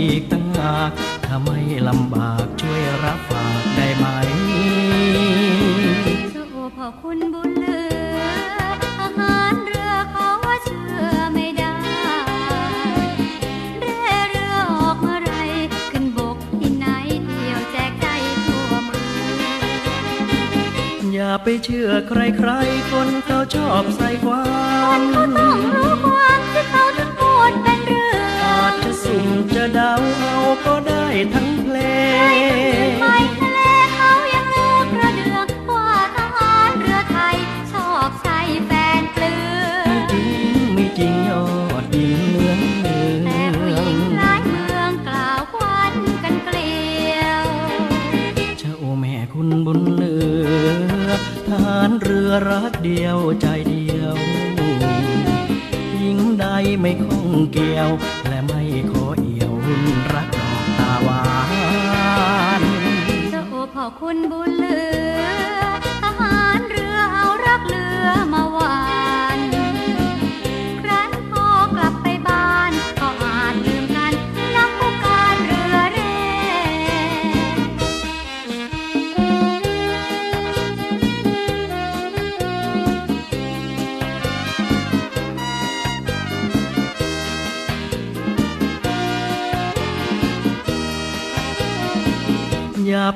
อีกตั้งหากถ้าไม่ลำบากช่วยรับฝากได้ไหมโอ้พ่อคุณบุญเหลืออาหารเรือเขาว่าเชื่อไม่ได้เร่เรือออกเมื่อไรขึ้นบกที่ไหนเที่ยวแจกใจทั่วเมืองอย่าไปเชื่อใครๆคนเขาชอบใส่ อรักเดียวใจเดียวไม่คงเกี่ยว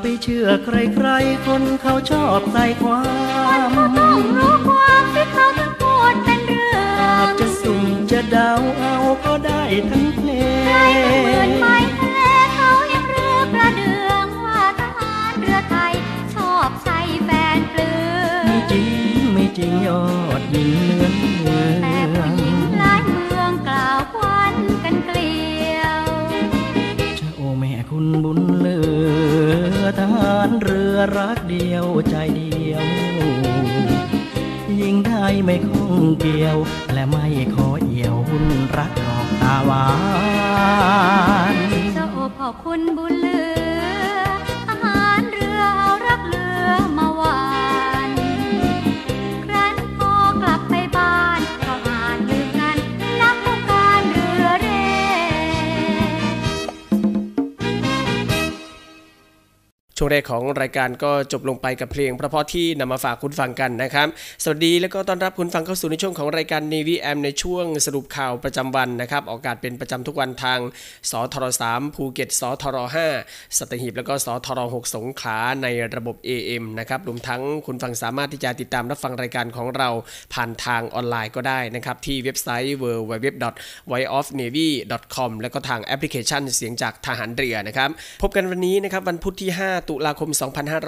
ไปเชื่อใครๆ คนเขาชอบใส่ความคนเขาต้องรู้ความที่เขาถึงพูดเป็นเรื่องอาจจะสุ่มจะเดาเอาก็ได้ทั้งเพลงใครเหมือนไปทะเลเขายังเรือกระเดืองว่าทหารเรือไทย ชอบใส่แฟนเปลือไม่จริงไม่จริงยอดยิงเลือนเมืองแต่ผู้หญิงหลายเมืองกล่าวควันกันเกลียวเจ้าแม่คุณบุญเลือ ทหารเรือรักเดียวใจเดียว ยิ่งได้ไม่คงเกี่ยว และไม่ขอเอี่ยวหุ่นรักดอกตาหวานเจ้าพ่อคุณบุญเลือ ช่วงแรกของรายการก็จบลงไปกับเพลงเพราะๆที่นำมาฝากคุณฟังกันนะครับ สวัสดีแล้วก็ต้อนรับคุณฟังเข้าสู่ในช่วงของรายการ Navy AM ในช่วงสรุปข่าวประจำวันนะครับ ออกอากาศเป็นประจำทุกวันทาง สทร3ภูเก็ต สทร5สัตหีบแล้วก็สทร6สงขลาในระบบ AM นะครับรวมทั้งคุณฟังสามารถที่จะติดตามรับฟังรายการของเราผ่านทางออนไลน์ก็ได้นะครับที่เว็บไซต์ www.voiceofnavy.com แล้วก็ทางแอปพลิเคชันเสียงจากทหารเรือนะครับพบกันวันนี้นะครับวันพุธที่ 5 ตุลาคม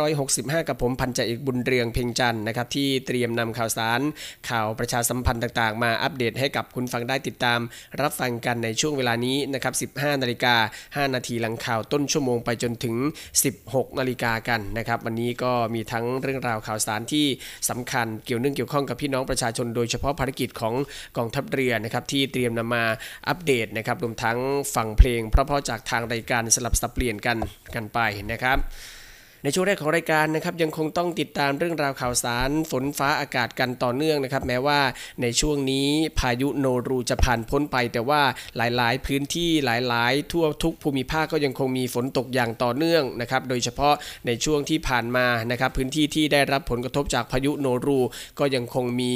2565 กับผมพันจ่าเอกบุญเรืองเพ่งจันนะครับที่เตรียมนำข่าวสาร ข่าวประชาสัมพันธ์ต่างๆ มาอัปเดตให้กับคุณฟังได้ติดตาม รับฟังกันในช่วงเวลานี้นะครับ 15 นาฬิกา 5 นาทีหลังข่าวต้นชั่วโมงไปจนถึง 16 นาฬิกากันนะครับ วันนี้ก็มีทั้งเรื่องราวข่าวสารที่สำคัญเกี่ยวเนื่องเกี่ยวข้องกับพี่น้องประชาชนโดยเฉพาะภารกิจของกองทัพเรือนะครับที่เตรียมนำมาอัปเดตนะครับรวมทั้งฟังเพลงเพราะๆจากทางรายการสลับสับเปลี่ยนกันกันไปนะครับ ในช่วงแรกของรายการนะครับยังคงต้องติดตามเรื่องราวข่าวสาร ฝนฟ้าอากาศกันต่อเนื่องนะครับ แม้ว่าในช่วงนี้พายุโนรูจะผ่านพ้นไป แต่ว่าหลายๆ พื้นที่หลาย ๆ ทั่วทุกภูมิภาคก็ยังคงมีฝนตกอย่างต่อเนื่องนะครับ โดยเฉพาะในช่วงที่ผ่านมานะครับ พื้นที่ที่ได้รับผลกระทบจากพายุโนรูก็ยังคงมี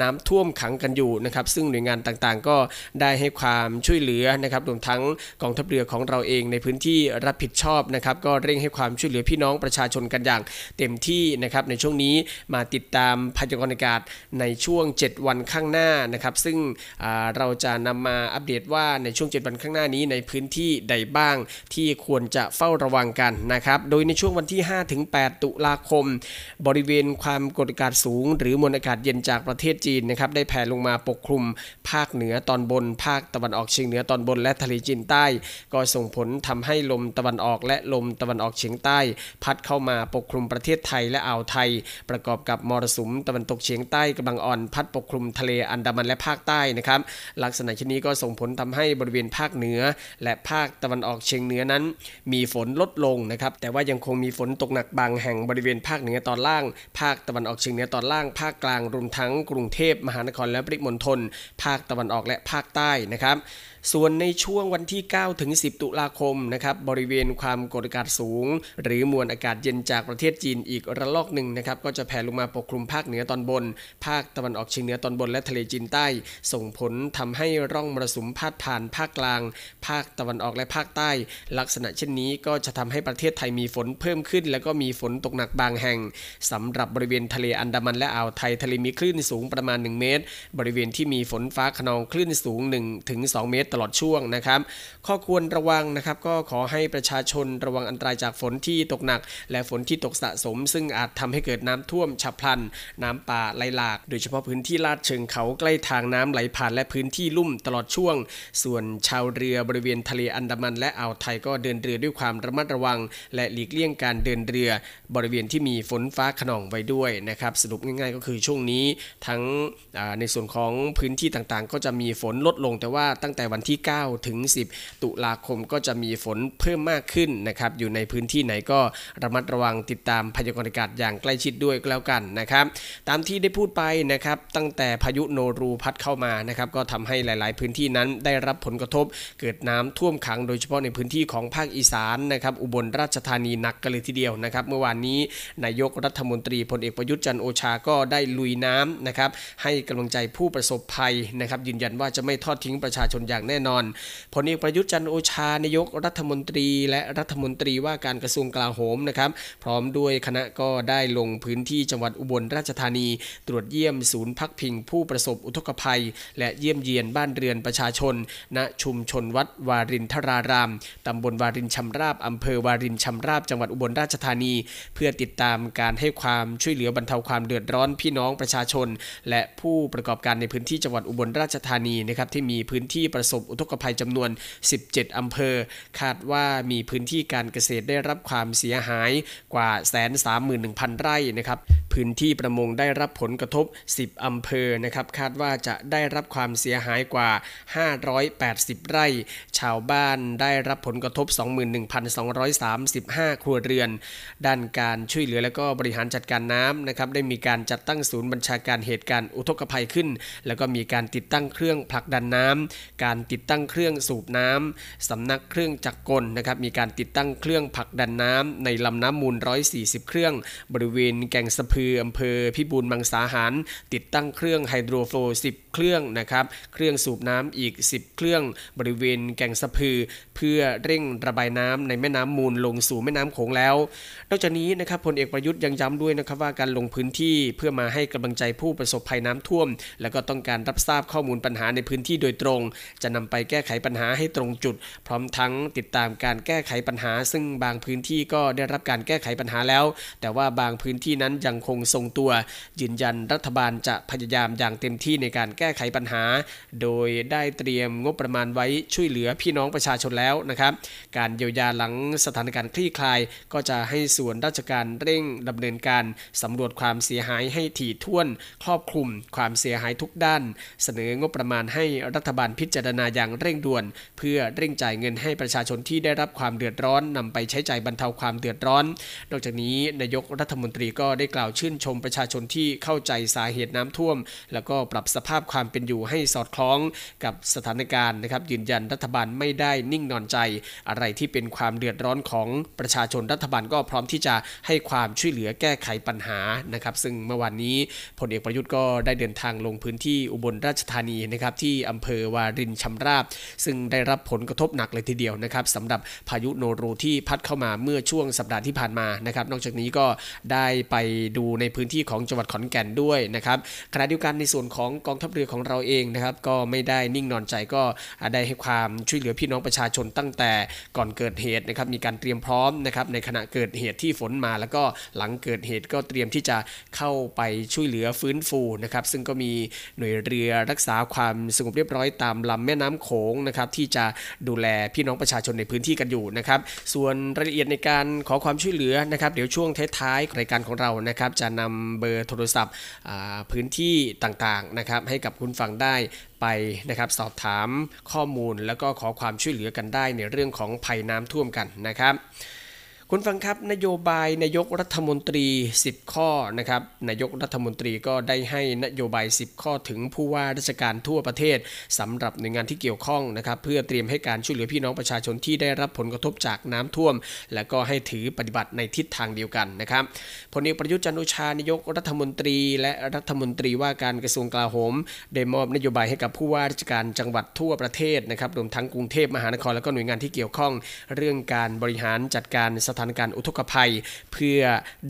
น้ำท่วมขังกันอยู่นะครับ ซึ่งหน่วยงานต่างๆ ก็ได้ให้ความช่วยเหลือนะครับรวมทั้งกองทัพเรือของเราเองในพื้นที่รับผิดชอบนะครับ ก็เร่งให้ความช่วยเหลือพี่น้องประประชาชนกันอย่างเต็มที่นะครับในช่วงนี้มาติดตามพยากรณ์อากาศในช่วง 7 วันข้างหน้านะครับ ซึ่งเราจะนำมาอัปเดตว่าในช่วง 7 วันข้างหน้านี้ในพื้นที่ใดบ้างที่ควรจะเฝ้าระวังกันนะครับ โดยในช่วงวันที่ 5-8 ตุลาคม บริเวณความกดอากาศสูง หรือมวลอากาศเย็นจากประเทศจีนนะครับได้แผ่ลงมาปกคลุมภาคเหนือตอนบน ภาคตะวันออกเฉียงเหนือตอนบนและทะเลจีนใต้ ก็ส่งผลทำให้ลมตะวันออกและลมตะวันออกเฉียงใต้ พัดเข้ามาปกคลุมประเทศไทยและอ่าวไทย ประกอบกับมรสุมตะวันตกเฉียงใต้กำลังอ่อนพัดปกคลุมทะเลอันดามันและภาคใต้นะครับลักษณะเช่นนี้ก็ส่งผลทำให้บริเวณภาคเหนือ และภาคตะวันออกเฉียงเหนือนั้น มีฝนลดลงนะครับแต่ว่ายังคงมีฝนตกหนักบางแห่งบริเวณภาคเหนือตอนล่าง ภาคตะวันออกเฉียงเหนือตอนล่าง ภาคกลางรวมทั้งกรุงเทพมหานครและปริมณฑลภาคตะวันออกและภาคใต้นะครับส่วนในช่วงวันที่ 9 ถึง 10 ตุลาคมนะครับบริเวณความกดอากาศสูง หรือมวลอากาศเย็นจากประเทศจีนอีกระลอกหนึ่งนะครับก็จะแผ่ลงมาปกคลุมภาคเหนือตอนบน ภาคตะวันออกเฉียงเหนือตอนบนและทะเลจีนใต้ ส่งผลทำให้ร่องมรสุมพาดผ่านภาคกลาง ภาคตะวันออกและภาคใต้ ลักษณะเช่นนี้ก็จะทำให้ประเทศไทยมีฝนเพิ่มขึ้น แล้วก็มีฝนตกหนักบางแห่งสำหรับบริเวณทะเลอันดามันและอ่าวไทยทะเลมีคลื่นสูงประมาณ 1 เมตร บริเวณที่มีฝนฟ้าขนองคลื่นสูง1ถึง2เมตรตลอดช่วงนะครับ ข้อควรระวังนะครับก็ขอให้ประชาชนระวังอันตรายจากฝนที่ตกหนัก และฝนที่ตกสะสม ซึ่งอาจทำให้เกิดน้ำท่วมฉับพลัน น้ำป่าไหลหลาก โดยเฉพาะพื้นที่ลาดเชิงเขาใกล้ทางน้ำไหลผ่านและพื้นที่ลุ่มตลอดช่วง ส่วนชาวเรือบริเวณทะเลอันดามัน และอ่าวไทยก็เดินเรือด้วยความระมัดระวัง และหลีกเลี่ยงการเดินเรือบริเวณที่มีฝนฟ้าขนองไว้ด้วยนะครับสรุปง่ายๆ ก็คือช่วงนี้ทั้งในส่วนของพื้นที่ต่างๆ ก็จะมีฝนลดลงแต่ว่าตั้งแต่วันที่ 9 ถึง 10 ตุลาคมก็จะมีฝนเพิ่มมากขึ้นนะครับ อยู่ในพื้นที่ไหนก็ระมัดระวังติดตามพยากรณ์อากาศอย่างใกล้ชิดด้วยก็แล้วกันนะครับ ตามที่ได้พูดไปนะครับตั้งแต่พายุโนรูพัดเข้ามานะครับก็ทำให้หลาย ๆ พื้นที่นั้นได้รับผลกระทบ เกิดน้ำท่วมขังโดยเฉพาะในพื้นที่ของภาคอีสานนะครับอุบลราชธานีหนักกันเลยทีเดียวนะครับ เมื่อวานนี้นายกรัฐมนตรีพลเอกประยุทธ์จันโอชาก็ได้ลุยน้ำนะครับให้กำลังใจผู้ประสบภัยนะครับยืนยันว่าจะไม่ทอดทิ้งประชาชนอย่างแน่นอนพลเอกประยุทธ์จันทร์โอชานายกรัฐมนตรี และรัฐมนตรีว่าการกระทรวงกลาโหมนะครับพร้อมด้วยคณะก็ได้ลงพื้นที่จังหวัดอุบลราชธานี ตรวจเยี่ยมศูนย์พักพิงผู้ประสบอุทกภัย และเยี่ยมเยียนบ้านเรือนประชาชน ณชุมชนวัดวารินทรารามตำบลวารินชำราบอำเภอวารินชำราบจังหวัดอุบลราชธานี เพื่อติดตามการให้ความช่วยเหลือบรรเทาความเดือดร้อนพี่น้องประชาชน และผู้ประกอบการในพื้นที่จังหวัดอุบลราชธานีนะครับที่มีพื้นที่ประสบอุทกภัยจำนวน 17 อำเภอ คาดว่ามีพื้นที่การเกษตรได้รับความเสียหายกว่าแสนสามหมื่นหนึ่งพันไร่นะครับพื้นที่ประมงได้รับผลกระทบ 10 อำเภอนะครับคาดว่าจะได้รับความเสียหายกว่า 580 ไร่ ชาวบ้านได้รับผลกระทบ 21,235 ครัวเรือน ด้านการช่วยเหลือและก็บริหารจัดการน้ำนะครับได้มีการจัดตั้งศูนย์บัญชาการเหตุการณ์อุทกภัยขึ้น แล้วก็มีการติดตั้งเครื่องผลักดันน้ำการติดตั้งเครื่องสูบน้ำสำนักเครื่องจักรกลนะครับมีการติดตั้งเครื่องผลักดันน้ำในลำน้ำมูล 140 เครื่อง บริเวณแก่งสะพืออำเภอพิบูลมังสาหาร ติดตั้งเครื่องไฮโดรโฟล10 เครื่องนะครับเครื่องสูบน้ำอีก 10 เครื่อง บริเวณแก่งสะพือ เพื่อเร่งระบายน้ำในแม่น้ำมูลลงสู่แม่น้ำโขงแล้ว นอกจากนี้นะครับพลเอกประยุทธ์ยังย้ำด้วยนะครับว่าการลงพื้นที่เพื่อมาให้กำลังใจผู้ประสบภัยน้ำท่วม และก็ต้องการรับทราบข้อมูลปัญหาในพื้นที่โดยตรงจะนำไปแก้ไขปัญหาให้ตรงจุด พร้อมทั้งติดตามการแก้ไขปัญหา ซึ่งบางพื้นที่ก็ได้รับการแก้ไขปัญหาแล้ว แต่ว่าบางพื้นที่นั้นยังคงทรงตัว ยืนยันรัฐบาลจะพยายามอย่างเต็มที่ในการแก้ไขปัญหา โดยได้เตรียมงบประมาณไว้ช่วยเหลือพี่น้องประชาชนแล้วนะครับ การเยียวยาหลังสถานการณ์คลี่คลาย ก็จะให้ส่วนราชการเร่งดำเนินการสำรวจความเสียหายให้ถี่ถ้วน ครอบคลุมความเสียหายทุกด้าน เสนองบประมาณให้รัฐบาลพิจารณาอย่างเร่งด่วน เพื่อเร่งจ่ายเงินให้ประชาชนที่ได้รับความเดือดร้อนนำไปใช้จ่ายบรรเทาความเดือดร้อน นอกจากนี้นายกรัฐมนตรีก็ได้กล่าวชื่นชมประชาชนที่เข้าใจสาเหตุน้ำท่วม แล้วก็ปรับสภาพความเป็นอยู่ให้สอดคล้องกับสถานการณ์นะครับยืนยันรัฐบาลไม่ได้นิ่งนอนใจ อะไรที่เป็นความเดือดร้อนของประชาชนรัฐบาลก็พร้อมที่จะให้ความช่วยเหลือแก้ไขปัญหานะครับ ซึ่งเมื่อวานนี้พลเอกประยุทธ์ก็ได้เดินทางลงพื้นที่อุบลราชธานีนะครับที่อำเภอวารินชำราบ ซึ่งได้รับผลกระทบหนักเลยทีเดียวนะครับสำหรับพายุโนรูที่พัดเข้ามาเมื่อช่วงสัปดาห์ที่ผ่านมานะครับ นอกจากนี้ก็ได้ไปดูในพื้นที่ของจังหวัดขอนแก่นด้วยนะครับขณะเดียวกันในส่วนของกองทัพเรือของเราเองนะครับ ก็ไม่ได้นิ่งนอนใจก็ได้ให้ความช่วยเหลือพี่น้องประชาชนตั้งแต่ก่อนเกิดเหตุนะครับ มีการเตรียมพร้อมนะครับในขณะเกิดเหตุที่ฝนมาแล้วก็หลังเกิดเหตุก็เตรียมที่จะเข้าไปช่วยเหลือฟื้นฟูนะครับ ซึ่งก็มีหน่วยเรือรักษาความสงบเรียบร้อยตามลำแม่น้ำโขงนะครับที่จะดูแลพี่น้องประชาชนในพื้นที่กันอยู่นะครับส่วนรายละเอียดในการขอความช่วยเหลือนะครับเดี๋ยวช่วงท้ายๆรายการของเรานะครับจะนำเบอร์โทรศัพท์พื้นที่ต่างๆนะครับให้กับคุณฟังได้ไปนะครับสอบถามข้อมูลแล้วก็ขอความช่วยเหลือกันได้ในเรื่องของภัยน้ำท่วมกันนะครับ คุณฟังครับนโยบายนายกรัฐมนตรี 10 ข้อนะครับนายกรัฐมนตรีก็ได้ให้นโยบาย 10 ข้อถึงผู้ว่าราชการทั่วประเทศสำหรับหน่วยงานที่เกี่ยวข้องนะครับเพื่อเตรียมให้การช่วยเหลือพี่น้องประชาชนที่ได้รับผลกระทบจากน้ำท่วม และก็ให้ถือปฏิบัติในทิศทางเดียวกันนะครับพลเอกประยุทธ์จันโอชานายกรัฐมนตรี และรัฐมนตรีว่าการกระทรวงกลาโหมได้มอบนโยบายให้กับผู้ว่าราชการจังหวัดทั่วประเทศนะครับรวมทั้งกรุงเทพมหานครและก็หน่วยงานที่เกี่ยวข้อง เรื่องการบริหารจัดการสถานการณ์อุทกภัย เพื่อ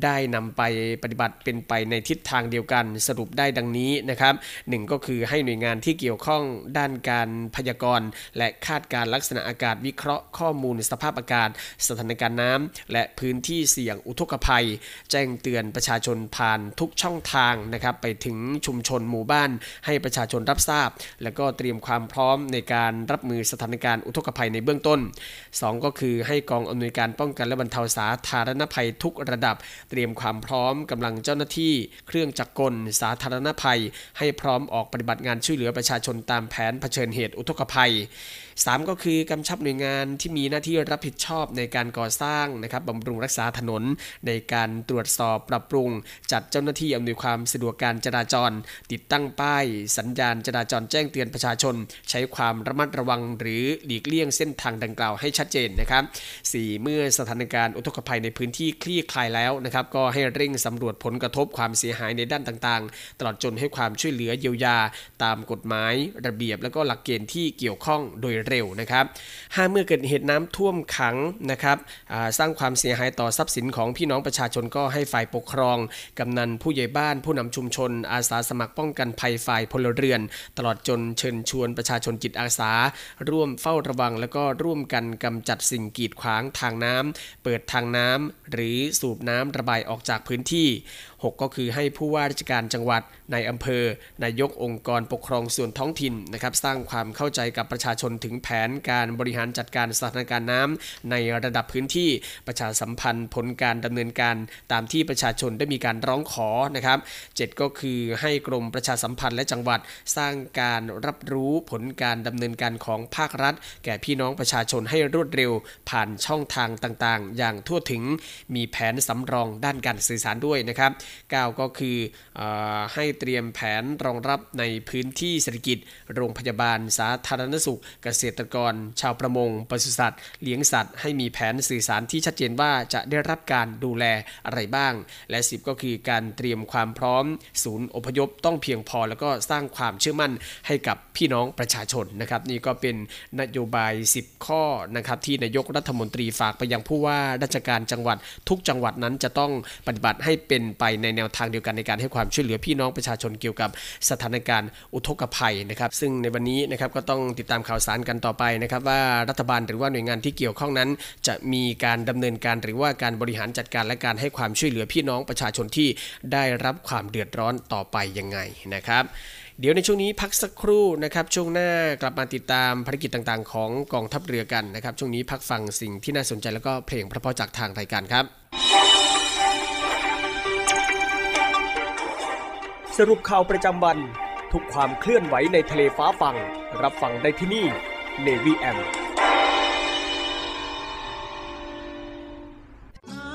ได้นำไปปฏิบัติเป็นไปในทิศทางเดียวกันสรุปได้ดังนี้นะครับหนึ่งก็คือให้หน่วยงานที่เกี่ยวข้องด้านการพยากรณ์และคาดการลักษณะอากาศวิเคราะห์ข้อมูลสภาพอากาศ สถานการณ์น้ำและพื้นที่เสี่ยงอุทกภัย แจ้งเตือนประชาชนผ่านทุกช่องทางนะครับไปถึงชุมชนหมู่บ้าน ให้ประชาชนรับทราบ และก็เตรียมความพร้อมในการรับมือสถานการณ์อุทกภัยในเบื้องต้น 2 ก็คือให้กองอำนวยการป้องกันและบรรเทาาสาธารณภัยทุกระดับ เตรียมความพร้อมกำลังเจ้าหน้าที่ เครื่องจักรกล สาธารณภัย ให้พร้อมออกปฏิบัติงานช่วยเหลือประชาชนตามแผนเผชิญเหตุอุทกภัย 3 ก็คือกำชับหน่วยงานที่มีหน้าที่รับผิดชอบในการก่อสร้างนะครับบำรุงรักษาถนน ในการตรวจสอบปรับปรุง จัดเจ้าหน้าที่อำนวยความสะดวกการจราจร ติดตั้งป้าย สัญญาณจราจรแจ้งเตือนประชาชน ใช้ความระมัดระวังหรือหลีกเลี่ยงเส้นทางดังกล่าวให้ชัดเจนนะครับ 4 เมื่อสถานการณ์อุทกภัยในพื้นที่คลี่คลายแล้วนะครับก็ให้เร่งสำรวจผลกระทบความเสียหายในด้านต่างๆ ตลอดจนให้ความช่วยเหลือเยียวยา ตามกฎหมาย ระเบียบและก็หลักเกณฑ์ที่เกี่ยวข้องโดยเร็วนะครับห้าเมื่อเกิดเหตุน้ำท่วมขังนะครับสร้างความเสียหายต่อทรัพย์สินของพี่น้องประชาชนก็ให้ฝ่ายปกครอง กำนันผู้ใหญ่บ้านผู้นำชุมชน อาสาสมัครป้องกันภัยฝ่ายพลเรือน ตลอดจนเชิญชวนประชาชนจิตอาสา ร่วมเฝ้าระวัง และก็ร่วมกันกำจัดสิ่งกีดขวางทางน้ำเปิดทางน้ำหรือสูบน้ำระบายออกจากพื้นที่6 ก็คือให้ผู้ว่าราชการจังหวัดในอำเภอ นายกองค์กรปกครองส่วนท้องถิ่นนะครับสร้างความเข้าใจกับประชาชนถึงแผนการบริหารจัดการสถานการณ์น้ำในระดับพื้นที่ประชาสัมพันธ์ผลการดำเนินการตามที่ประชาชนได้มีการร้องขอนะครับ7ก็คือให้กรมประชาสัมพันธ์และจังหวัดสร้างการรับรู้ผลการดำเนินการของภาครัฐ แก่พี่น้องประชาชนให้รวดเร็ว ผ่านช่องทางต่างๆ อย่างทั่วถึงมีแผนสำรองด้านการสื่อสารด้วยนะครับ9 ก็คืออให้เตรียมแผนรองรับในพื้นที่เศรษฐกิจ โรงพยาบาล สาธารณสุข เกษตรกร ชาวประมงปศุสัตว์ เลี้ยงสัตว์ ให้มีแผนสื่อสารที่ชัดเจนว่าจะได้รับการดูแลอะไรบ้าง และ 10 ก็คือการเตรียมความพร้อม ศูนย์อพยพต้องเพียงพอ แล้วก็สร้างความเชื่อมั่นให้กับพี่น้องประชาชนนะครับ นี่ก็เป็นนโยบาย 10 ข้อนะครับที่นายกรัฐมนตรีฝากไปยังผู้ว่าราชการจังหวัดทุกจังหวัดนั้นจะต้องปฏิบัติให้เป็นไปในแนวทางเดียวกันในการให้ความช่วยเหลือพี่น้องประชาชนเกี่ยวกับสถานการณ์อุทกภัยนะครับซึ่งในวันนี้นะครับก็ต้องติดตามข่าวสารกันต่อไปนะครับว่ารัฐบาลหรือว่าหน่วยงานที่เกี่ยวข้องนั้น จะมีการดำเนินการหรือว่าการบริหารจัดการและการให้ความช่วยเหลือพี่น้องประชาชนที่ได้รับความเดือดร้อนต่อไปยังไงนะครับเดี๋ยวในช่วงนี้พักสักครู่นะครับ ช่วงหน้ากลับมาติดตามภารกิจต่างๆ ของกองทัพเรือกันนะครับ ช่วงนี้พักฟังสิ่งที่น่าสนใจแล้วก็เพลงพราะๆจากทางรายการครับ สรุปข่าวประจำวัน ทุกความเคลื่อนไหวในทะเลฟ้าฟังรับฟังได้ที่นี่ Navy M น้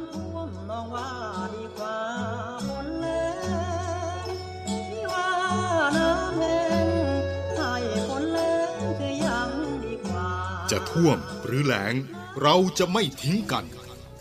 ำท่วมน้องว่าดีกว่าฝนแล้งที่ว่าน้ำแห้งให้ฝนแล้งจะยังดีกว่าจะท่วมหรือแล้งเราจะไม่ทิ้งกัน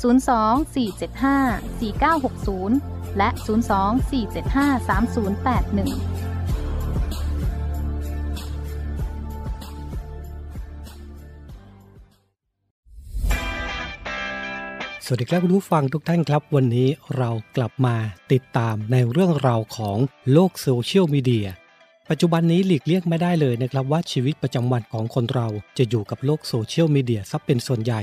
02-475-4960 และ 02-475-3081สวัสดีครับคุณผู้ฟังทุกท่านครับ วันนี้เรากลับมาติดตามในเรื่องราวของโลกโซเชียลมีเดียปัจจุบันนี้หลีกเลี่ยงไม่ได้เลยนะครับว่าชีวิตประจำวันของคนเราจะอยู่กับโลกโซเชียลมีเดียซะเป็นส่วนใหญ่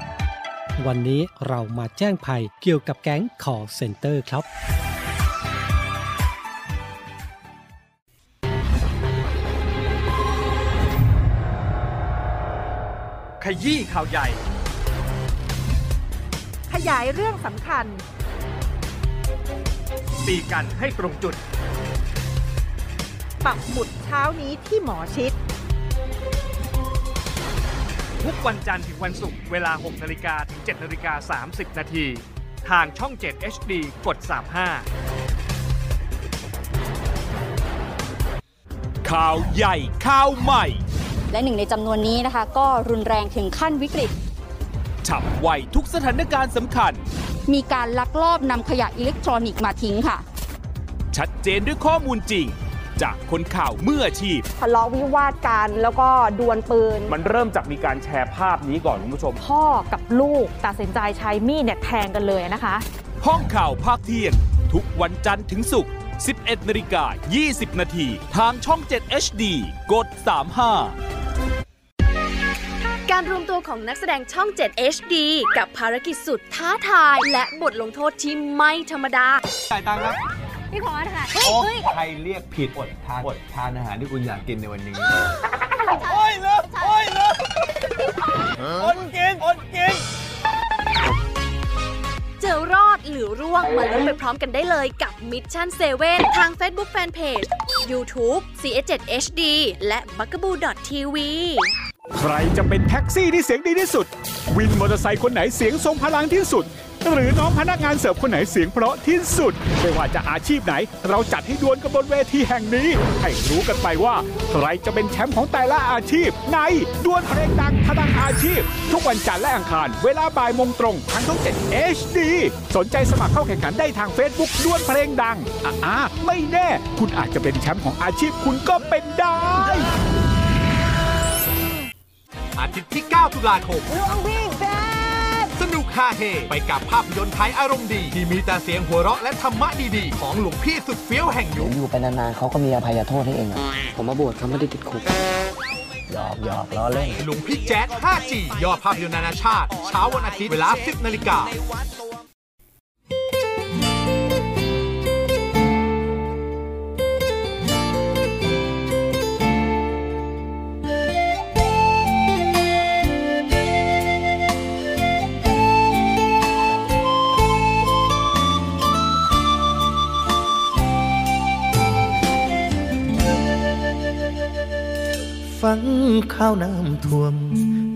วันนี้เรามาแจ้งภัยเกี่ยวกับแก๊ง call center ครับ ขยี้ข่าวใหญ่ ขยายเรื่องสำคัญ ตีกันให้ตรงจุด ปักหมุดเช้านี้ที่หมอชิด ทุกวันจันทร์ถึงวันศุกร์เวลา 6นาฬิกาถึง7นาฬิกา30 นาทีทางช่อง 7 HD กด 35 ข่าวใหญ่ข่าวใหม่ และหนึ่งในจำนวนนี้นะคะ ก็รุนแรงถึงขั้นวิกฤตฉับไวทุกสถานการณ์สำคัญ มีการลักลอบนำขยะอิเล็กทรอนิกส์มาทิ้งค่ะ ชัดเจนด้วยข้อมูลจริง จากคนข่าวมืออาชีพ ทะเลาะวิวาทกันแล้วก็ดวลปืน มันเริ่มจากมีการแชร์ภาพนี้ก่อนคุณผู้ชม พ่อกับลูกตัดสินใจใช้มีดเนี่ยแทงกันเลยนะคะ ห้องข่าวภาคเที่ยง ทุกวันจันทร์ถึงศุกร์ 11นาฬิกา20 นาทีทางช่อง 7 HD กด 35การรวมตัวของนักแสดงช่อง 7 HD กับภารกิจสุดท้าทาย และบทลงโทษที่ไม่ธรรมดาจ่ายตังค์ครับ พี่พอสค่ะโอ้ใครเรียกผิดอดทานอดทานอาหารที่คุณอยากกินในวันนี้ โอ้ยเลิกโอ้ยเลิกอดกินอดกินจะรอดหรือร่วงช่วงมาลุ้นไปพร้อมกันได้เลยกับ Mission 7 ทาง Facebook Fanpage YouTube CS7HD และ b u g a b o o TV ใครจะเป็นแท็กซี่ที่เสียงดีที่สุด วินมอเตอร์ไซค์คนไหนเสียงทรงพลังที่สุด หรือน้องพนักงานเสิร์ฟคนไหนเสียงเพราะที่สุด ไม่ว่าจะอาชีพไหน เราจัดให้ดวลกันบนเวทีแห่งนี้ ให้รู้กันไปว่า ใครจะเป็นแชมป์ของแต่ละอาชีพ ในดวลเพลงดังพลังอาชีพ ทุกวันจันทร์และอังคาร เวลาบ่ายโมงตรงทางช่อง7 HD สนใจสมัครเข้าแข่งขันได้ทาง Facebook ดวลเพลงดังอ่าไม่แน่ คุณอาจจะเป็นแชมป์ของอาชีพคุณก็เป็นได้อาทิตย์ที่ 9 ตุลาคมรวมวิ่งแสนุกฮาเฮไปกับภาพยนตร์ไทยอารมณ์ดี ที่มีแต่เสียงหัวเราะและธรรมะดีๆ ของหลวงพี่สุดเฟี้ยวแห่งยุคอยู่ไปนานๆเขาก็มีอภัยโทษให้เองอะผมมาบวชเขาไม่ได้ติดคุกหยอกหยอกล้อเล่นหลวงพี่แจ๊ด 5G ยอดภาพยนตร์นานาชาติ เช้าวันอาทิตย์เวลา 10นาฬิกา ฟังข้าวน้ำท่วม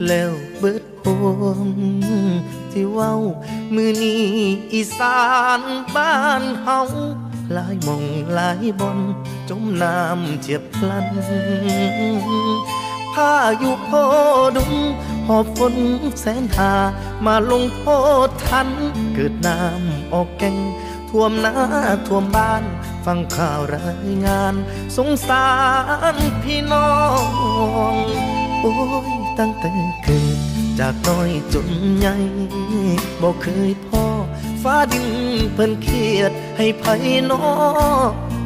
แล้วเบิดโฮมที่เว้า มือนี้อีสานบ้านเฮาหลายมองหลายบอนจมน้ำเจียบพลันพาอยุโพดุงหอบฝนแสนหา มาลงโทษทัน เกิดน้ำออกแก่ง ท่วมนาท่วมบ้าน ฟังข่าวรายงาน สงสารพี่น้อง โอ้ย ตั้งแต่เกิด จากน้อยจนใหญ่บอกเคยพ่อ ฟ้าดินเพิ่นเครียด ให้ไผนอ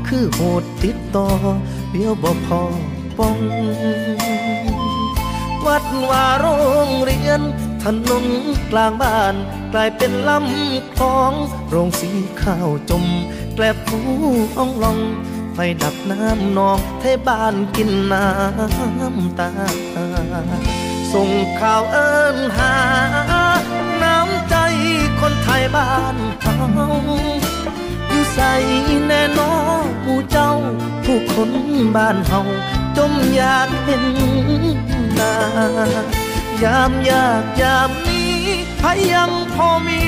คือโหดติดต่อเดี๋ยวบ่พอป้อง วัดว่าโรงเรียน ถนนกลางบ้านกลายเป็นลำคลอง โรงสีข้าวจม แกลบผู้อ่องลอง ไฟดับน้ำนองเทบ้านกินน้ำตา ส่งข่าวเอินหา น้ำใจคนไทยบ้านเฮาอยู่ใส่แน่นอผู้เจ้า ผู้คนบ้านเฮาจมอยากเห็นหน้า ยามยากยามนี้ใครยังพอมี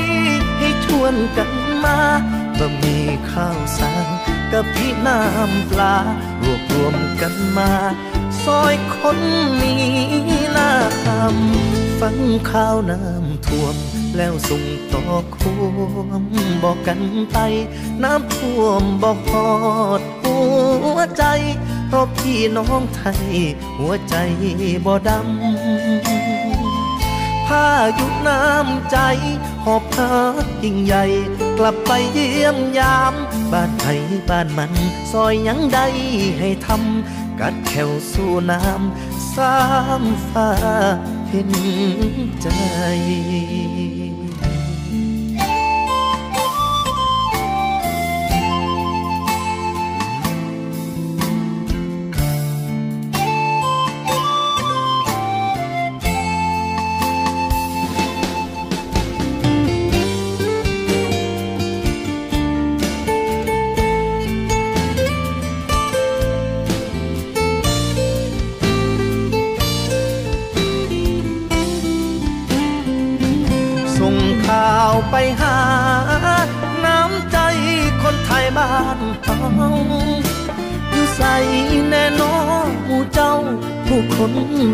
ให้ชวนกันมาบ่มีข้าวสารกับพี่น้ำปลารวบรวมกันมาซอยคนมีน้ำฟังข้าวน้ำท่วม แล้วส่งต่อควมบอกกันไป น้ำท่วมบอกหอดหัวใจเพราะพี่น้องไทย หัวใจบ่ดำ พายุน้ำใจ หอบหายิ่งใหญ่ กลับไปเยี่ยมยาม บ้านไทยบ้านมัน ซอยยังใดให้ทำ กัดแขวสู้น้ำสามฟ้าเห็นใจ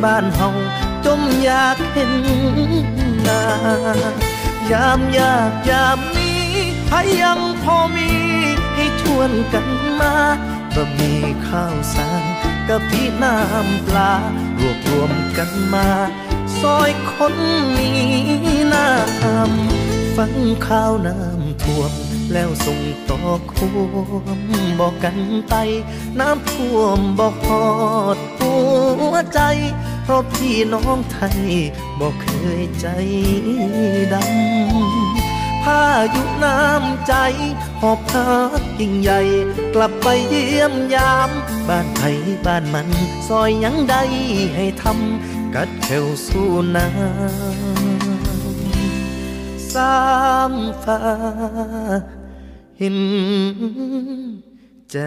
บ้านเฮาจมอยากเห็นหน้ายามยากยามนี้ใครยังพอมี ให้ชวนกันมาบ่มีข้าวสารกับพี่น้ำปลารวบรวมกันมาซอยคนมีน้ำฟังข้าวน้ำท่วม แล้วส่งต่อควมบอกกันไป น้ำท่วมบอกหอด วใจ เพราะพี่น้องไทยบอกเคยใจดำพายุน้ำใจ หอบพักยิ่งใหญ่ กลับไปเยี่ยมยาม บ้านไทยบ้านมัน ซอยยังใดให้ทำ กัดแขวสู้น้ำสามฟ้าเห็นใจ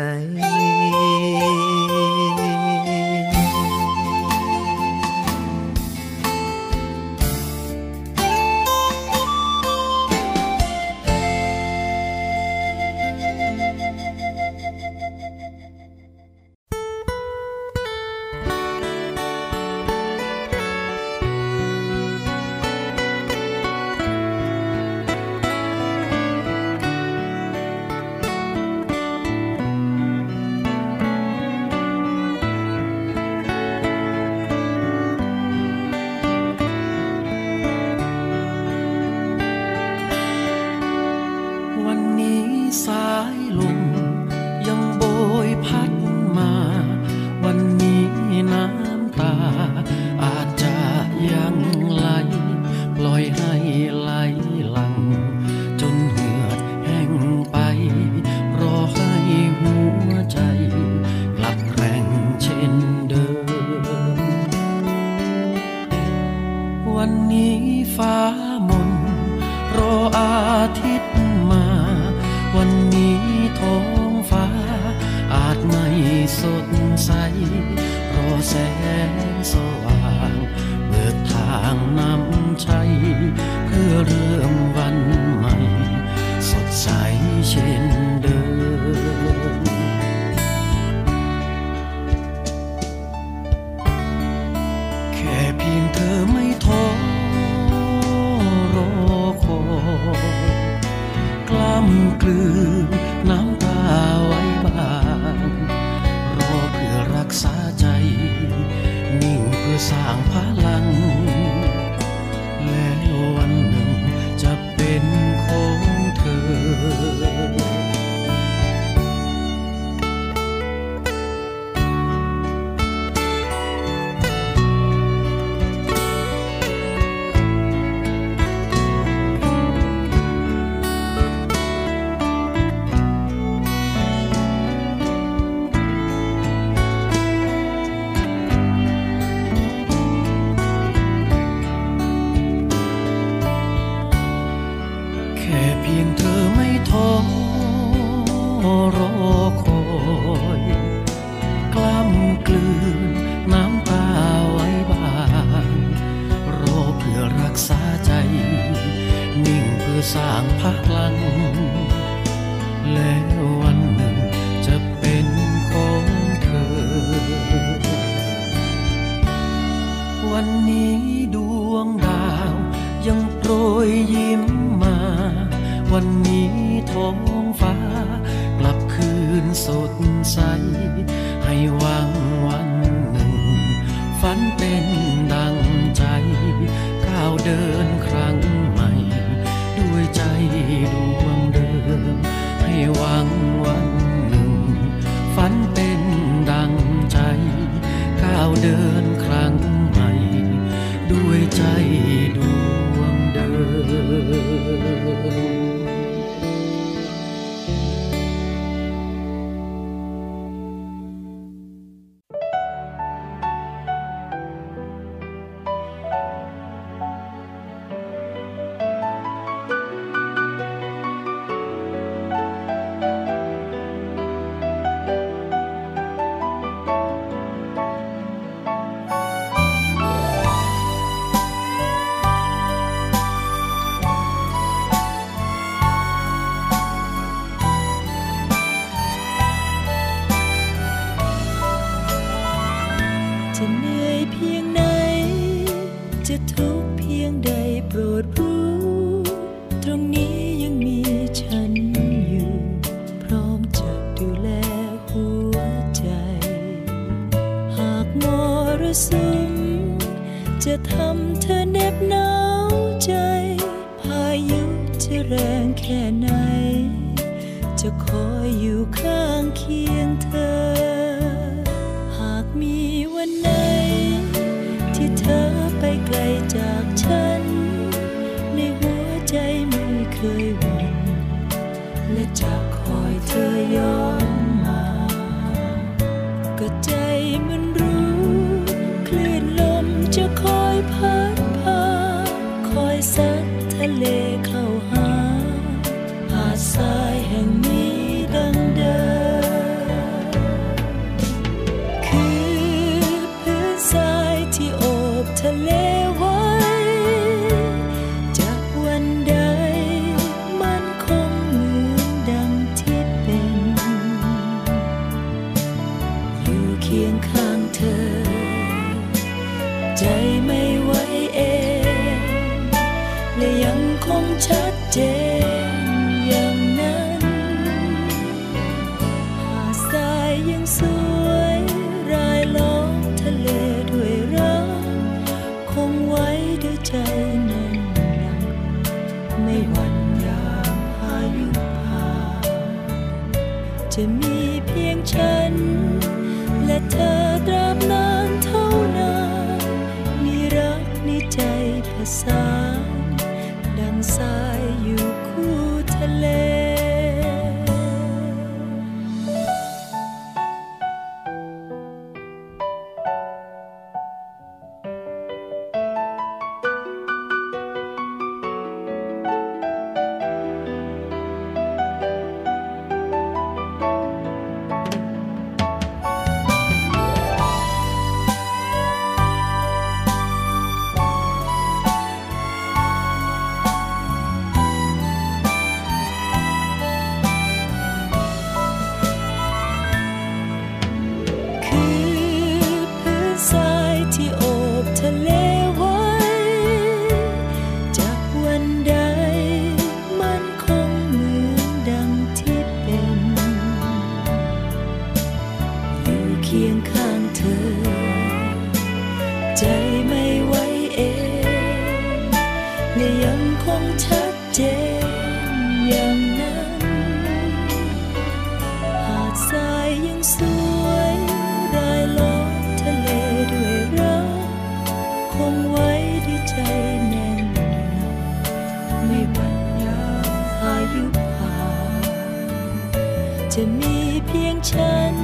จะมีเพียงฉัน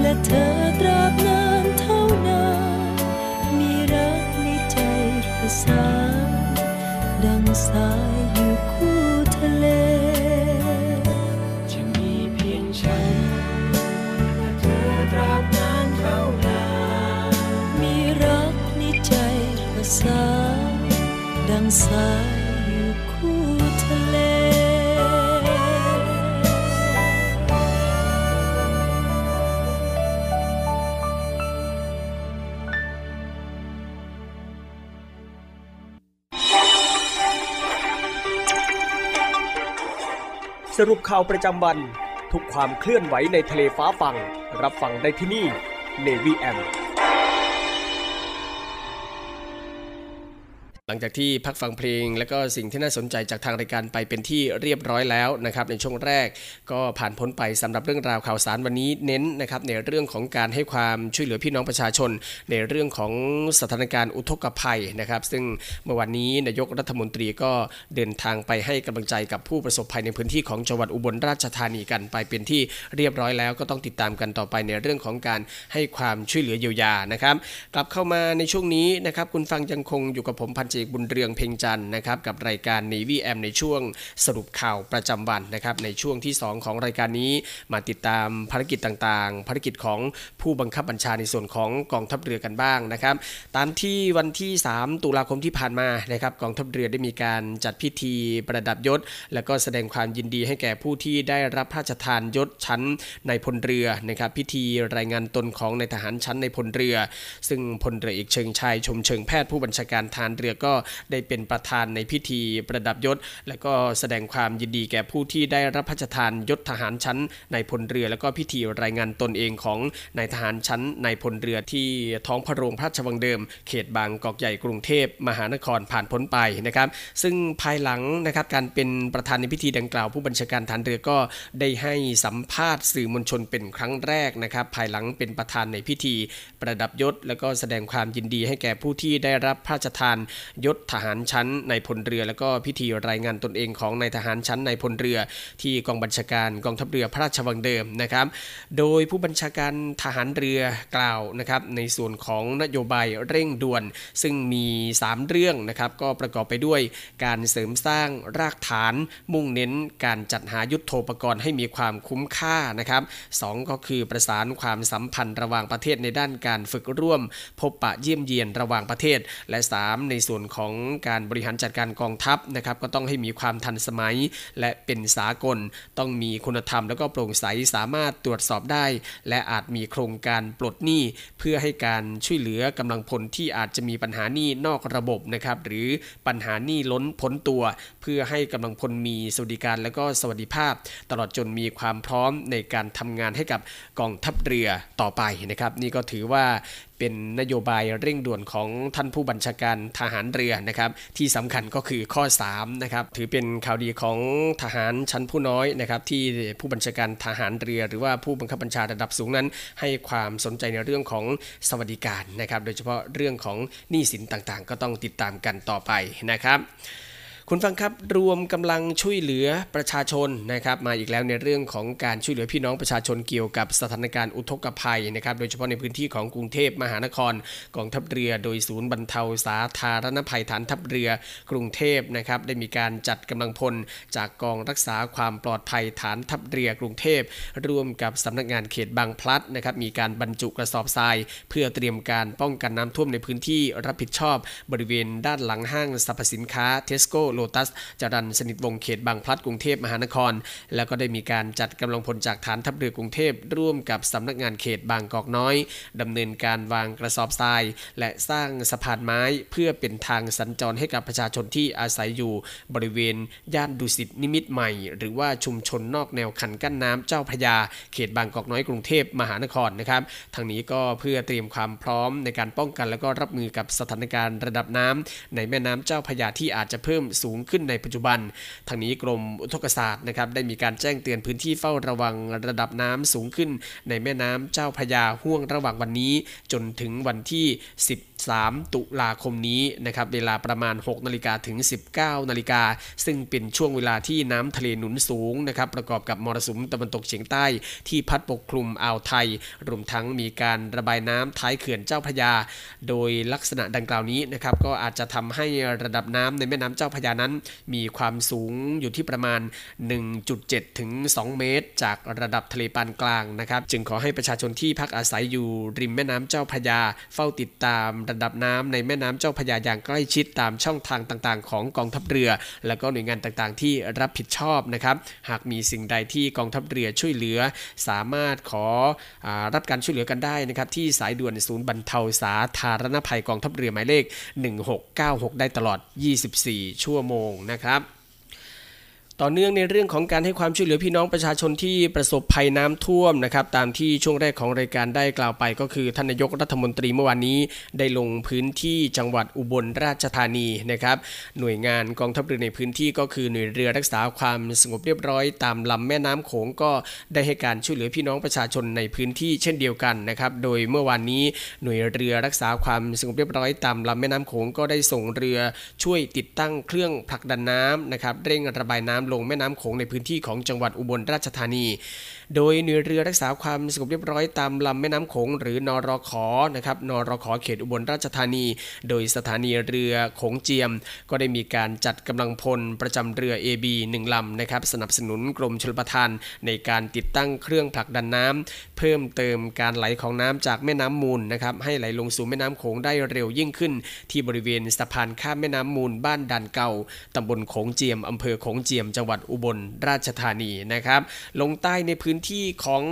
และเธอตราบนานเท่านาน มีรักในใจประสานดังสายอยู่คู่ทะเล จะมีเพียงฉัน และเธอตราบนานเท่านาน มีรักในใจประสานดังสาย สรุปข่าวประจำวัน ทุกความเคลื่อนไหวในทะเลฟ้าฟังรับฟังได้ที่นี่ Navy M หลังจากที่พักฟังเพลง และก็สิ่งที่น่าสนใจจากทางรายการไปเป็นที่เรียบร้อยแล้วนะครับในช่วงแรกก็ผ่านพ้นไปสำหรับเรื่องราวข่าวสารวันนี้เน้นนะครับในเรื่องของการให้ความช่วยเหลือพี่น้องประชาชน ในเรื่องของสถานการณ์อุทกภัยนะครับ ซึ่งเมื่อวันนี้นายกรัฐมนตรีก็เดินทางไปให้กำลังใจกับผู้ประสบภัยในพื้นที่ของจังหวัดอุบลราชธานีกันไปเป็นที่เรียบร้อยแล้วก็ต้องติดตามกันต่อไปในเรื่องของการให้ความช่วยเหลือเยียวยานะครับ กลับเข้ามาในช่วงนี้นะครับคุณฟังยังคงอยู่กับผมพันเจกบุญเรืองเพ็งจันทร์นะครับกับรายการ Navy M ในช่วงสรุปข่าวประจำวันนะครับในช่วงที่ 2 ของรายการนี้มาติดตามภารกิจต่างๆ ภารกิจของผู้บังคับบัญชาในส่วนของกองทัพเรือกันบ้างนะครับ ตามที่วันที่ 3 ตุลาคมที่ผ่านมานะครับกองทัพเรือได้มีการจัดพิธีประดับยศ และก็แสดงความยินดีให้แก่ผู้ที่ได้รับพระราชทานยศชั้นในพลเรือนะครับพิธีรายงานตนของในทหารชั้นในพลเรือ ซึ่งพลเรือเอกเชิงชายชมเชิงแพทย์ผู้บัญชาการทารเรือก็ได้เป็นประธานในพิธีประดับยศ และก็แสดงความยินดีแก่ผู้ที่ได้รับพระราชทานยศทหารชั้นในพลเรือ และก็พิธีรายงานตนเองของนายทหารชั้นในพลเรือที่ท้องพระโรงพระราชวังเดิม เขตบางกอกใหญ่กรุงเทพมหานครผ่านพ้นไปนะครับ ซึ่งภายหลังนะครับการเป็นประธานในพิธีดังกล่าว ผู้บัญชาการทหารเรือก็ได้ให้สัมภาษณ์สื่อมวลชนเป็นครั้งแรกนะครับ ภายหลังเป็นประธานในพิธีประดับยศ และก็แสดงความยินดีให้แก่ผู้ที่ได้รับพระราชทานยศทหารชั้นในพลเรือ และก็พิธีรายงานตนเองของนายทหารชั้นในพลเรือ ที่กองบัญชาการกองทัพเรือพระราชวังเดิมนะครับ โดยผู้บัญชาการทหารเรือกล่าวนะครับในส่วนของนโยบายเร่งด่วน ซึ่งมี 3 เรื่องนะครับก็ประกอบไปด้วยการเสริมสร้างรากฐาน มุ่งเน้นการจัดหายุทธโธปกรณ์ให้มีความคุ้มค่านะครับสองก็คือประสานความสัมพันธ์ระหว่างประเทศในด้านการฝึกร่วม พบปะเยี่ยมเยียนระหว่างประเทศ และ 3 ในส่วนของการบริหารจัดการกองทัพนะครับก็ต้องให้มีความทันสมัย และเป็นสากล ต้องมีคุณธรรมแล้วก็โปร่งใสสามารถตรวจสอบได้ และอาจมีโครงการปลดหนี้ เพื่อให้การช่วยเหลือกำลังพลที่อาจจะมีปัญหาหนี้นอกระบบนะครับหรือปัญหาหนี้ล้นพ้นตัว เพื่อให้กำลังพลมีสวัสดิการและก็สวัสดิภาพ ตลอดจนมีความพร้อมในการทำงานให้กับกองทัพเรือต่อไปนะครับ นี่ก็ถือว่า เป็นนโยบายเร่งด่วนของท่านผู้บัญชาการทหารเรือนะครับที่สำคัญก็คือข้อ3นะครับถือเป็นข่าวดีของทหารชั้นผู้น้อยนะครับที่ผู้บัญชาการทหารเรือ หรือว่าผู้บังคับบัญชาระดับสูงนั้น ให้ความสนใจในเรื่องของสวัสดิการนะครับโดยเฉพาะเรื่องของหนี้สินต่างๆ ก็ต้องติดตามกันต่อไปนะครับ คุณฟังครับรวมกำลังช่วยเหลือประชาชนนะครับ มาอีกแล้วในเรื่องของการช่วยเหลือพี่น้องประชาชนเกี่ยวกับสถานการณ์อุทกภัยนะครับ โดยเฉพาะในพื้นที่ของกรุงเทพมหานครกองทัพเรือโดยศูนย์บรรเทาสาธารณภัยฐานทัพเรือกรุงเทพนะครับได้มีการจัดกำลังพลจากกองรักษาความปลอดภัยฐานทัพเรือกรุงเทพร่วมกับสำนักงานเขตบางพลัดนะครับมีการบรรจุกระสอบทราย เพื่อเตรียมการป้องกันน้ำท่วมในพื้นที่รับผิดชอบ บริเวณด้านหลังห้างสรรพสินค้าเทสโก้โลตัสจรันสนิทวงเขตบางพลัดกรุงเทพมหานคร แล้วก็ได้มีการจัดกำลังพลจากฐานทัพเรือกรุงเทพร่วมกับสำนักงานเขตบางกอกน้อยดำเนินการวางกระสอบทราย และสร้างสะพานไม้เพื่อเป็นทางสัญจรให้กับประชาชนที่อาศัยอยู่บริเวณ ย่านดุสิตนิมิตใหม่ หรือว่าชุมชนนอกแนวคันกั้นน้ำเจ้าพระยา เขตบางกอกน้อยกรุงเทพมหานครนะครับทางนี้ก็เพื่อเตรียมความพร้อมในการป้องกัน และก็รับมือกับสถานการณ์ระดับน้ำในแม่น้ำเจ้าพระยาที่อาจจะเพิ่มสููงขึ้นในปัจจุบัน ทางนี้กรมอุทกศาสตร์นะครับได้มีการแจ้งเตือนพื้นที่เฝ้าระวังระดับน้ำสูงขึ้น ในแม่น้ำเจ้าพระยาห่วงระหว่างวันนี้ จนถึงวันที่13 ตุลาคมนี้นะครับเวลาประมาณ 6 นาฬิกาถึง 19 นาฬิกา ซึ่งเป็นช่วงเวลาที่น้ำทะเลหนุนสูงนะครับประกอบกับมรสุมตะวันตกเฉียงใต้ที่พัดปกคลุมอ่าวไทย รวมทั้งมีการระบายน้ำท้ายเขื่อนเจ้าพระยา โดยลักษณะดังกล่าวนี้นะครับก็อาจจะทำให้ระดับน้ำในแม่น้ำเจ้าพระยานั้น มีความสูงอยู่ที่ประมาณ 1.7 ถึง 2 เมตร จากระดับทะเลปานกลางนะครับ จึงขอให้ประชาชนที่พักอาศัยอยู่ริมแม่น้ำเจ้าพระยา เฝ้าติดตามระดับน้ำในแม่น้ำเจ้าพยาอย่างใกล้ชิดตามช่องทางต่างๆ ของกองทัพเรือ และก็หน่วยงานต่างๆ ที่รับผิดชอบนะครับ หากมีสิ่งใดที่กองทัพเรือช่วยเหลือ สามารถขออรับการช่วยเหลือกันได้นะครับที่สายด่วนศูนย์บรรเทาสาธารณภัยกองทัพเรือหมายเลข 1696 ได้ตลอด 24 ชั่วโมงนะครับ ต่อเนื่องในเรื่องของการให้ความช่วยเหลือพี่น้องประชาชนที่ประสบภัยน้ำท่วมนะครับตามที่ช่วงแรกของรายการได้กล่าวไป ก็คือท่านนายกรัฐมนตรีเมื่อวานนี้ ได้ลงพื้นที่จังหวัดอุบลราชธานีนะครับหน่วยงานกองทัพเรือในพื้นที่ก็คือหน่วยเรือรักษาความสงบเรียบร้อย ตามลำแม่น้ำโขงก็ได้ให้การช่วยเหลือพี่น้องประชาชนในพื้นที่เช่นเดียวกันนะครับโดยเมื่อวานนี้หน่วยเรือรักษาความสงบเรียบร้อยตามลำแม่น้ำโขงก็ได้ส่งเรือช่วยติดตั้งเครื่องผลักดันน้ำนะครับเร่งระบายน้ำลงแม่น้ำโขงในพื้นที่ของจังหวัดอุบลราชธานี โดยหน่วยเรือรักษาความสงบเรียบร้อยตามลำแม่น้ำโขงหรือนรขนะครับนรขเขตอุบลราชธานี โดยสถานีเรือโขงเจียม ก็ได้มีการจัดกำลังพลประจำเรือ AB 1ลำนะครับสนับสนุนกรมชลประทานในการติดตั้งเครื่องผลักดันน้ำเพิ่มเติมการไหลของน้ำจากแม่น้ำมูลนะครับให้ไหลลงสู่แม่น้ำโขงได้เร็วยิ่งขึ้น ที่บริเวณสะพานข้ามแม่น้ำมูลบ้านดันเก่าตำบลโขงเจียมอำเภอโขงเจียมจังหวัดอุบลราชธานีนะครับลงใต้ในพื้นที่ของ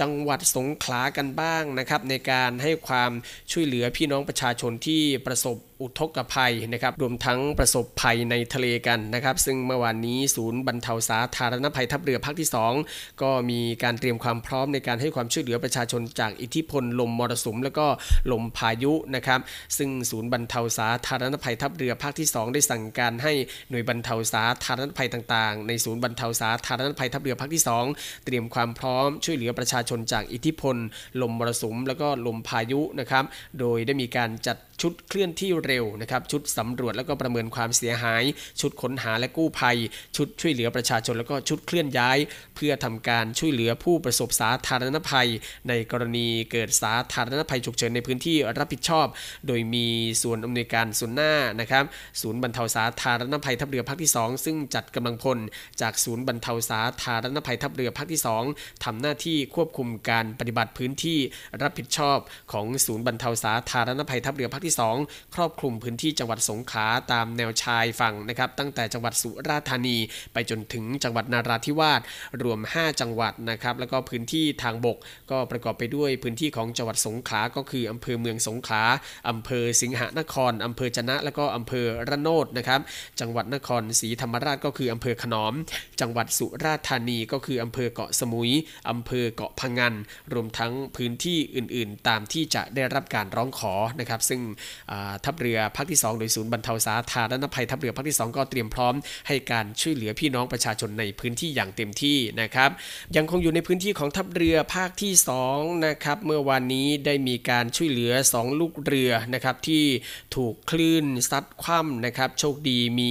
จังหวัดสงขลากันบ้างนะครับ ในการให้ความช่วยเหลือพี่น้องประชาชนที่ประสบ อุทกภัยนะครับรวมทั้งประสบภัยในทะเลกันนะครับ ซึ่งเมื่อวานนี้ศูนย์บรรเทาสาธารณภัยทัพเรือภาคที่ 2 ก็มีการเตรียมความพร้อมในการให้ความช่วยเหลือประชาชนจากอิทธิพลลมมรสุม แล้วก็ลมพายุนะครับ ซึ่งศูนย์บรรเทาสาธารณภัยทัพเรือภาคที่ 2 ได้สั่งการให้หน่วยบรรเทาสาธารณภัยต่างๆ ในศูนย์บรรเทาสาธารณภัยทัพเรือภาคที่ 2 เตรียมความพร้อมช่วยเหลือประชาชนจากอิทธิพล ลมมรสุม แล้วก็ลมพายุนะครับ โดยได้มีการจัด ชุดเคลื่อนที่เร็วนะครับชุดสำรวจแล้วก็ประเมินความเสียหาย ชุดค้นหาและกู้ภัย ชุดช่วยเหลือประชาชนแล้วก็ชุดเคลื่อนย้าย เพื่อทำการช่วยเหลือผู้ประสบสาธารณภัย ในกรณีเกิดสาธารณภัยฉุกเฉินในพื้นที่รับผิดชอบ โดยมีส่วนอำนวยการส่วนหน้านะครับศูนย์บรรเทาสาธารณภัยทัพเรือภาคที่ 2 ซึ่งจัดกำลังพล จากศูนย์บรรเทาสาธารณภัยทัพเรือภาคที่ 2ทำหน้าที่ควบคุมการปฏิบัติพื้นที่รับผิดชอบของศูนย์บรรเทาสาธารณภัยทัพเรือภาคที่2 ครอบคลุมพื้นที่จังหวัดสงขลาตามแนวชายฝั่งนะครับตั้งแต่จังหวัดสุราษฎร์ธานี ไปจนถึงจังหวัดนาราธิวาสรวม 5 จังหวัดนะครับแล้วก็พื้นที่ทางบก ก็ประกอบไปด้วยพื้นที่ของจังหวัดสงขลาก็คืออำเภอเมืองสงขลาอำเภอสิงหนครอำเภอจนะ และก็อำเภอระโนดนะครับจังหวัดนครศรีธรรมราชก็คืออำเภอขนอม จังหวัดสุราษฎร์ธานีก็คืออำเภอเกาะสมุยอำเภอเกาะพังงานรวมทั้งพื้นที่อื่น ๆ ตามที่จะได้รับการร้องขอนะครับ ซึ่งทัพเรือภาคที่ 2 โดยศูนย์บรรเทาสาธารณภัยทัพเรือภาคที่ 2 ก็เตรียมพร้อมให้การช่วยเหลือพี่น้องประชาชนในพื้นที่อย่างเต็มที่นะครับ ยังคงอยู่ในพื้นที่ของทัพเรือภาคที่2นะครับเมื่อวานนี้ได้มีการช่วยเหลือ 2 ลูกเรือนะครับที่ถูกคลื่นซัดคว่ำนะครับ โชคดีมี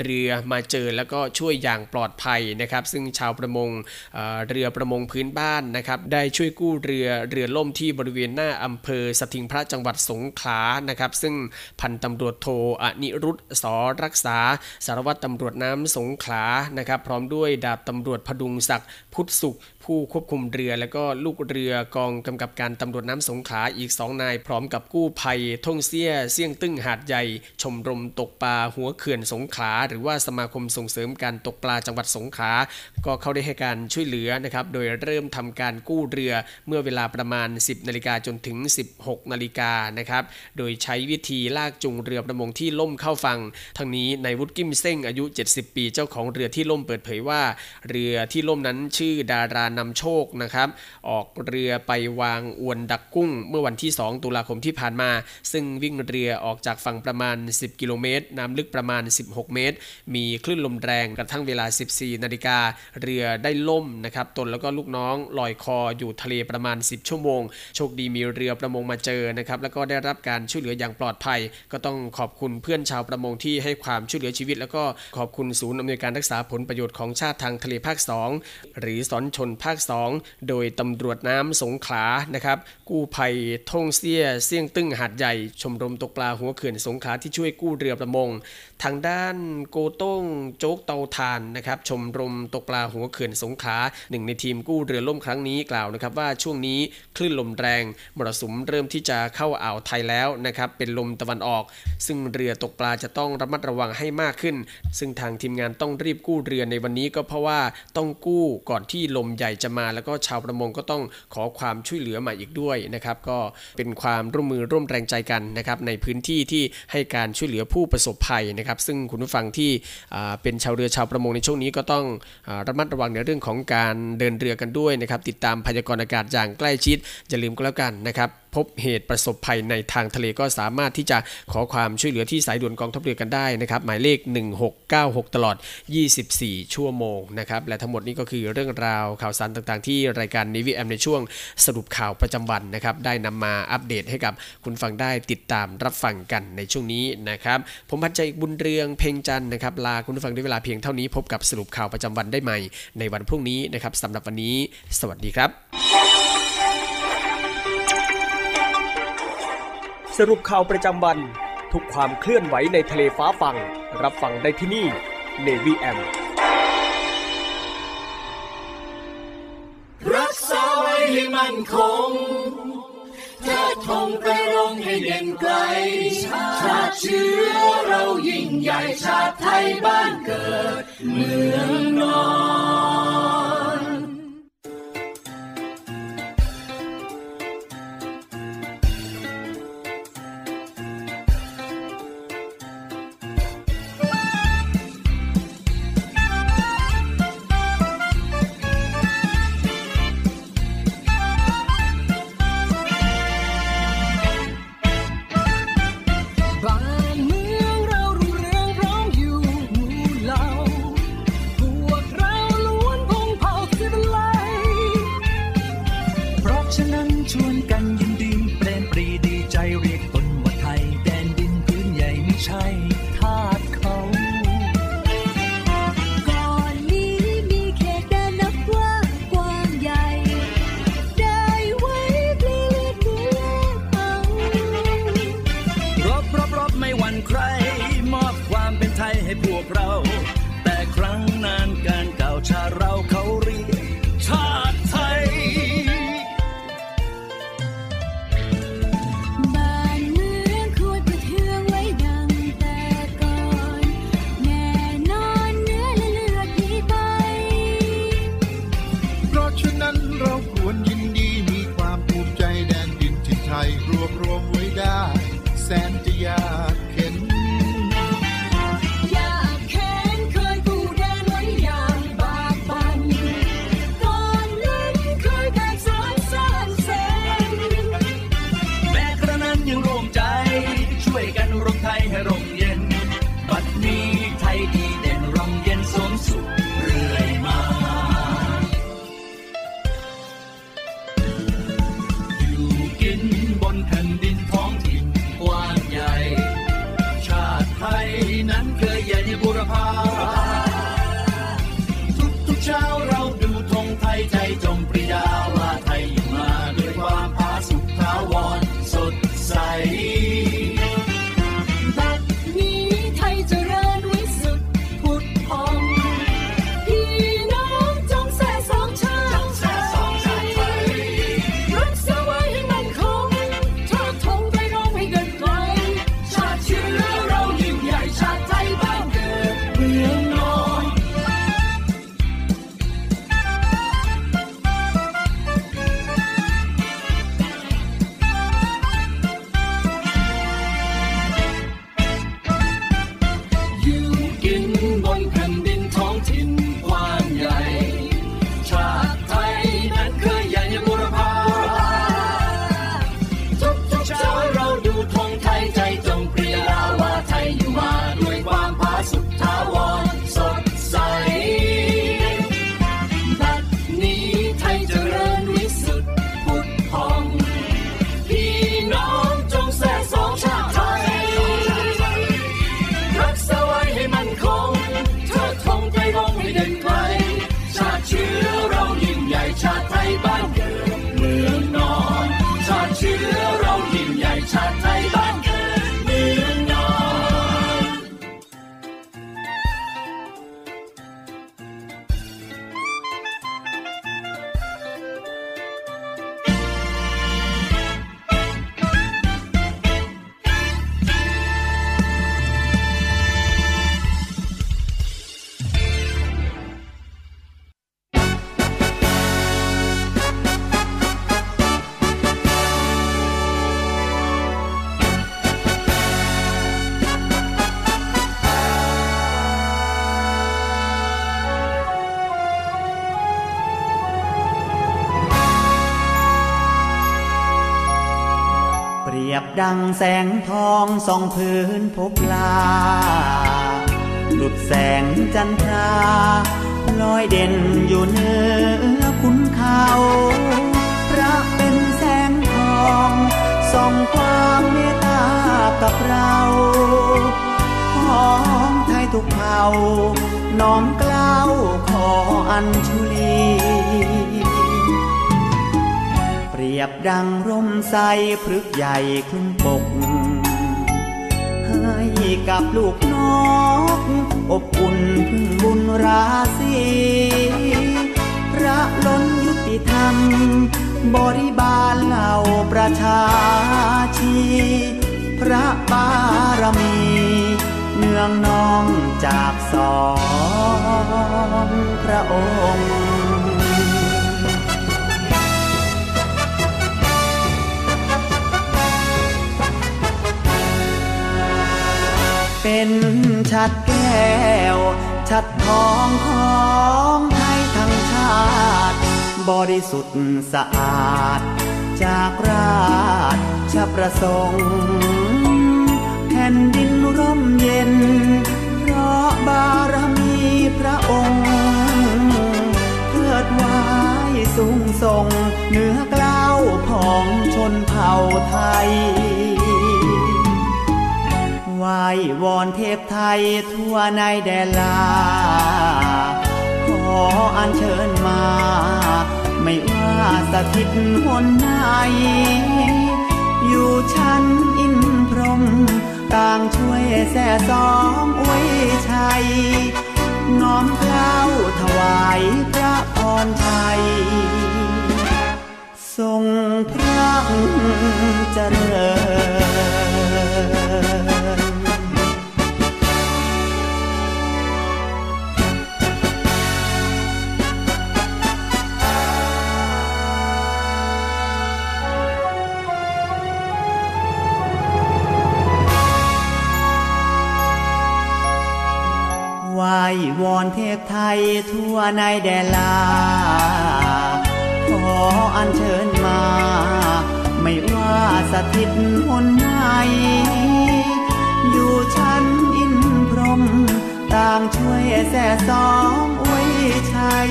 เรือมาเจอแล้วก็ช่วยอย่างปลอดภัยนะครับ ซึ่งชาวประมงเเรือประมงพื้นบ้านนะครับ ได้ช่วยกู้เรือเรือล่มที่บริเวณหน้าอำเภอสถิงพระจังหวัดสงขลานะครับ ซึ่งพันตำรวจโทอนิรุตสอรักษา สารวัตรตำรวจน้ำสงขลานะครับ พร้อมด้วยดาบตำรวจพดุงศักดิ์พุทธสุข ผู้ควบคุมเรือและก็ลูกเรือกองกำกับการตำรวจน้ำสงขลาอีก 2 นาย พร้อมกับกู้ภัยท่งเสี้ยเสี่ยงตึ้งหาดใหญ่ ชมรมตกปลาหัวเขื่อนสงขลาหรือว่าสมาคมส่งเสริมการตกปลาจังหวัดสงขลาก็เข้าได้ให้การช่วยเหลือนะครับโดยเริ่มทำการกู้เรือเมื่อเวลาประมาณ 10นาฬิกาจนถึง 16นาฬิกานะครับโดยใช้วิธีลากจูงเรือประมงที่ล่มเข้าฝั่งทั้งนี้นายวุฒิกิมเซ้งอายุ 70 ปีเจ้าของเรือที่ล่มเปิดเผยว่า เรือที่ล่มนั้นชื่อดารานนำโชคนะครับ ออกเรือไปวางอวนดักกุ้ง เมื่อวันที่ 2 ตุลาคมที่ผ่านมา ซึ่งวิ่งเรือออกจากฝั่งประมาณ 10 กิโลเมตร น้ำลึกประมาณ 16 เมตร มีคลื่นลมแรงกระทั่งเวลา 14 นาฬิกา เรือได้ล่มนะครับ ตนแล้วก็ลูกน้องลอยคออยู่ทะเลประมาณ 10 ชั่วโมง โชคดีมีเรือประมงมาเจอนะครับ แล้วก็ได้รับการช่วยเหลืออย่างปลอดภัย ก็ต้องขอบคุณเพื่อนชาวประมงที่ให้ความช่วยเหลือชีวิต แล้วก็ขอบคุณศูนย์อำนวยการรักษาผลประโยชน์ของชาติทางทะเลภาค 2 หรือสอนชนภาค 2 โดยตำรวจน้ำสงขลานะครับ กู้ภัยท่งเสี้ยเสี่ยงตึ้งหาดใหญ่ ชมรมตกปลาหัวเขื่อนสงขลาที่ช่วยกู้เรือประมง ทางด้านโกต้งโจ๊กเตาทานนะครับชมรมตกปลาหัวเขื่อนสงขลาหนึ่งในทีมกู้เรือล่มครั้งนี้กล่าวนะครับว่าช่วงนี้คลื่นลมแรงมรสุมเริ่มที่จะเข้าอ่าวไทยแล้วนะครับเป็นลมตะวันออก ซึ่งเรือตกปลาจะต้องระมัดระวังให้มากขึ้น ซึ่งทางทีมงานต้องรีบกู้เรือในวันนี้ก็เพราะว่าต้องกู้ก่อนที่ลมใหญ่จะมา แล้วก็ชาวประมงก็ต้องขอความช่วยเหลือมาอีกด้วยนะครับก็เป็นความร่วมมือร่วมแรงใจกันนะครับในพื้นที่ที่ให้การช่วยเหลือผู้ประสบภัยนะครับซึ่งคุณผู้ฟังที่เป็นชาวเรือชาวประมงในช่วงนี้ก็ต้องระมัดระวังในเรื่องของการเดินเรือกันด้วยนะครับติดตามพยากรณ์อากาศอย่างใกล้ชิดอย่าลืมก็แล้วกันนะครับ พบเหตุประสบภัยในทางทะเลก็สามารถที่จะขอความช่วยเหลือที่สายด่วนกองทัพเรือกันได้นะครับ หมายเลข 1696 ตลอด 24 ชั่วโมงนะครับ และทั้งหมดนี้ก็คือเรื่องราวข่าวสารต่างๆ ที่รายการนิวิแอมในช่วงสรุปข่าวประจำวันนะครับ ได้นำมาอัปเดตให้กับคุณฟังได้ติดตามรับฟังกันในช่วงนี้นะครับ ผมพันใจบุญเรืองเพ่งจันนะครับลาคุณฟังด้วยเวลาเพียงเท่านี้พบกับสรุปข่าวประจำวันได้ใหม่ ในวันพรุ่งนี้นะครับสำหรับวันนี้ สวัสดีครับ สรุปข่าวประจำวัน ทุกความเคลื่อนไหวในทะเลฟ้าฟัง รับฟังได้ที่นี่ Navy M รักษาไว้ให้มั่นคงเทิดธงไปรงให้เด่นไกล ชาติเชื้อเรายิ่งใหญ่ชาติไทยบ้านเกิด เมืองนอน ดังแสงทองส่องพื้นพบลาหลุดแสงจันทราลอยเด่นอยู่เหนือขุนเขาพระเป็นแสงทองส่องความเมตตากับเราของไทยทุกเผ่าน้อมกล้าวขออัญชุลี รียบดังร่มใสพฤกษ์ใหญ่คลุมปก ให้กับลูกนก อบอุ่นพึ่งบุญราศีพระล้นยุติธรรม บริบาลเหล่าประชาชี พระบารมี เนืองนองจากสองพระองค์ เป็นชัดแก้ว ชัดทองของไทยทั้งชาติ บริสุทธิ์สะอาด จากราชประสงค์แผ่นดินร่มเย็น เพราะบารมีพระองค์เทิดไว้สูงส่งเหนือกล้าวของชนเผ่าไทย ว้วอนเทพไทยทั่วในแดนลา ขออัญเชิญมา ไม่ว่าสถิตหนไหนอยู่ชั้นอินพรหมต่างช่วยแส่ซ้อมอวยชัย น้อมเกล้าถวายพระพรชัย ทรงพระเจริญ วอนเทพไทยทั่วในแดนลา ขออัญเชิญมา ไม่ว่าสถิตหนไหนอยู่ชั้นอินพรหมต่างช่วยแส่สองอวยชัย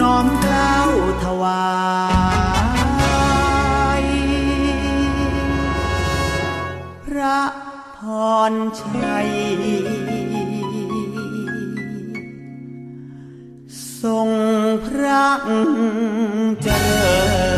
น้อมเกล้าวถวายพระพรชัย ทรงพระเจริญ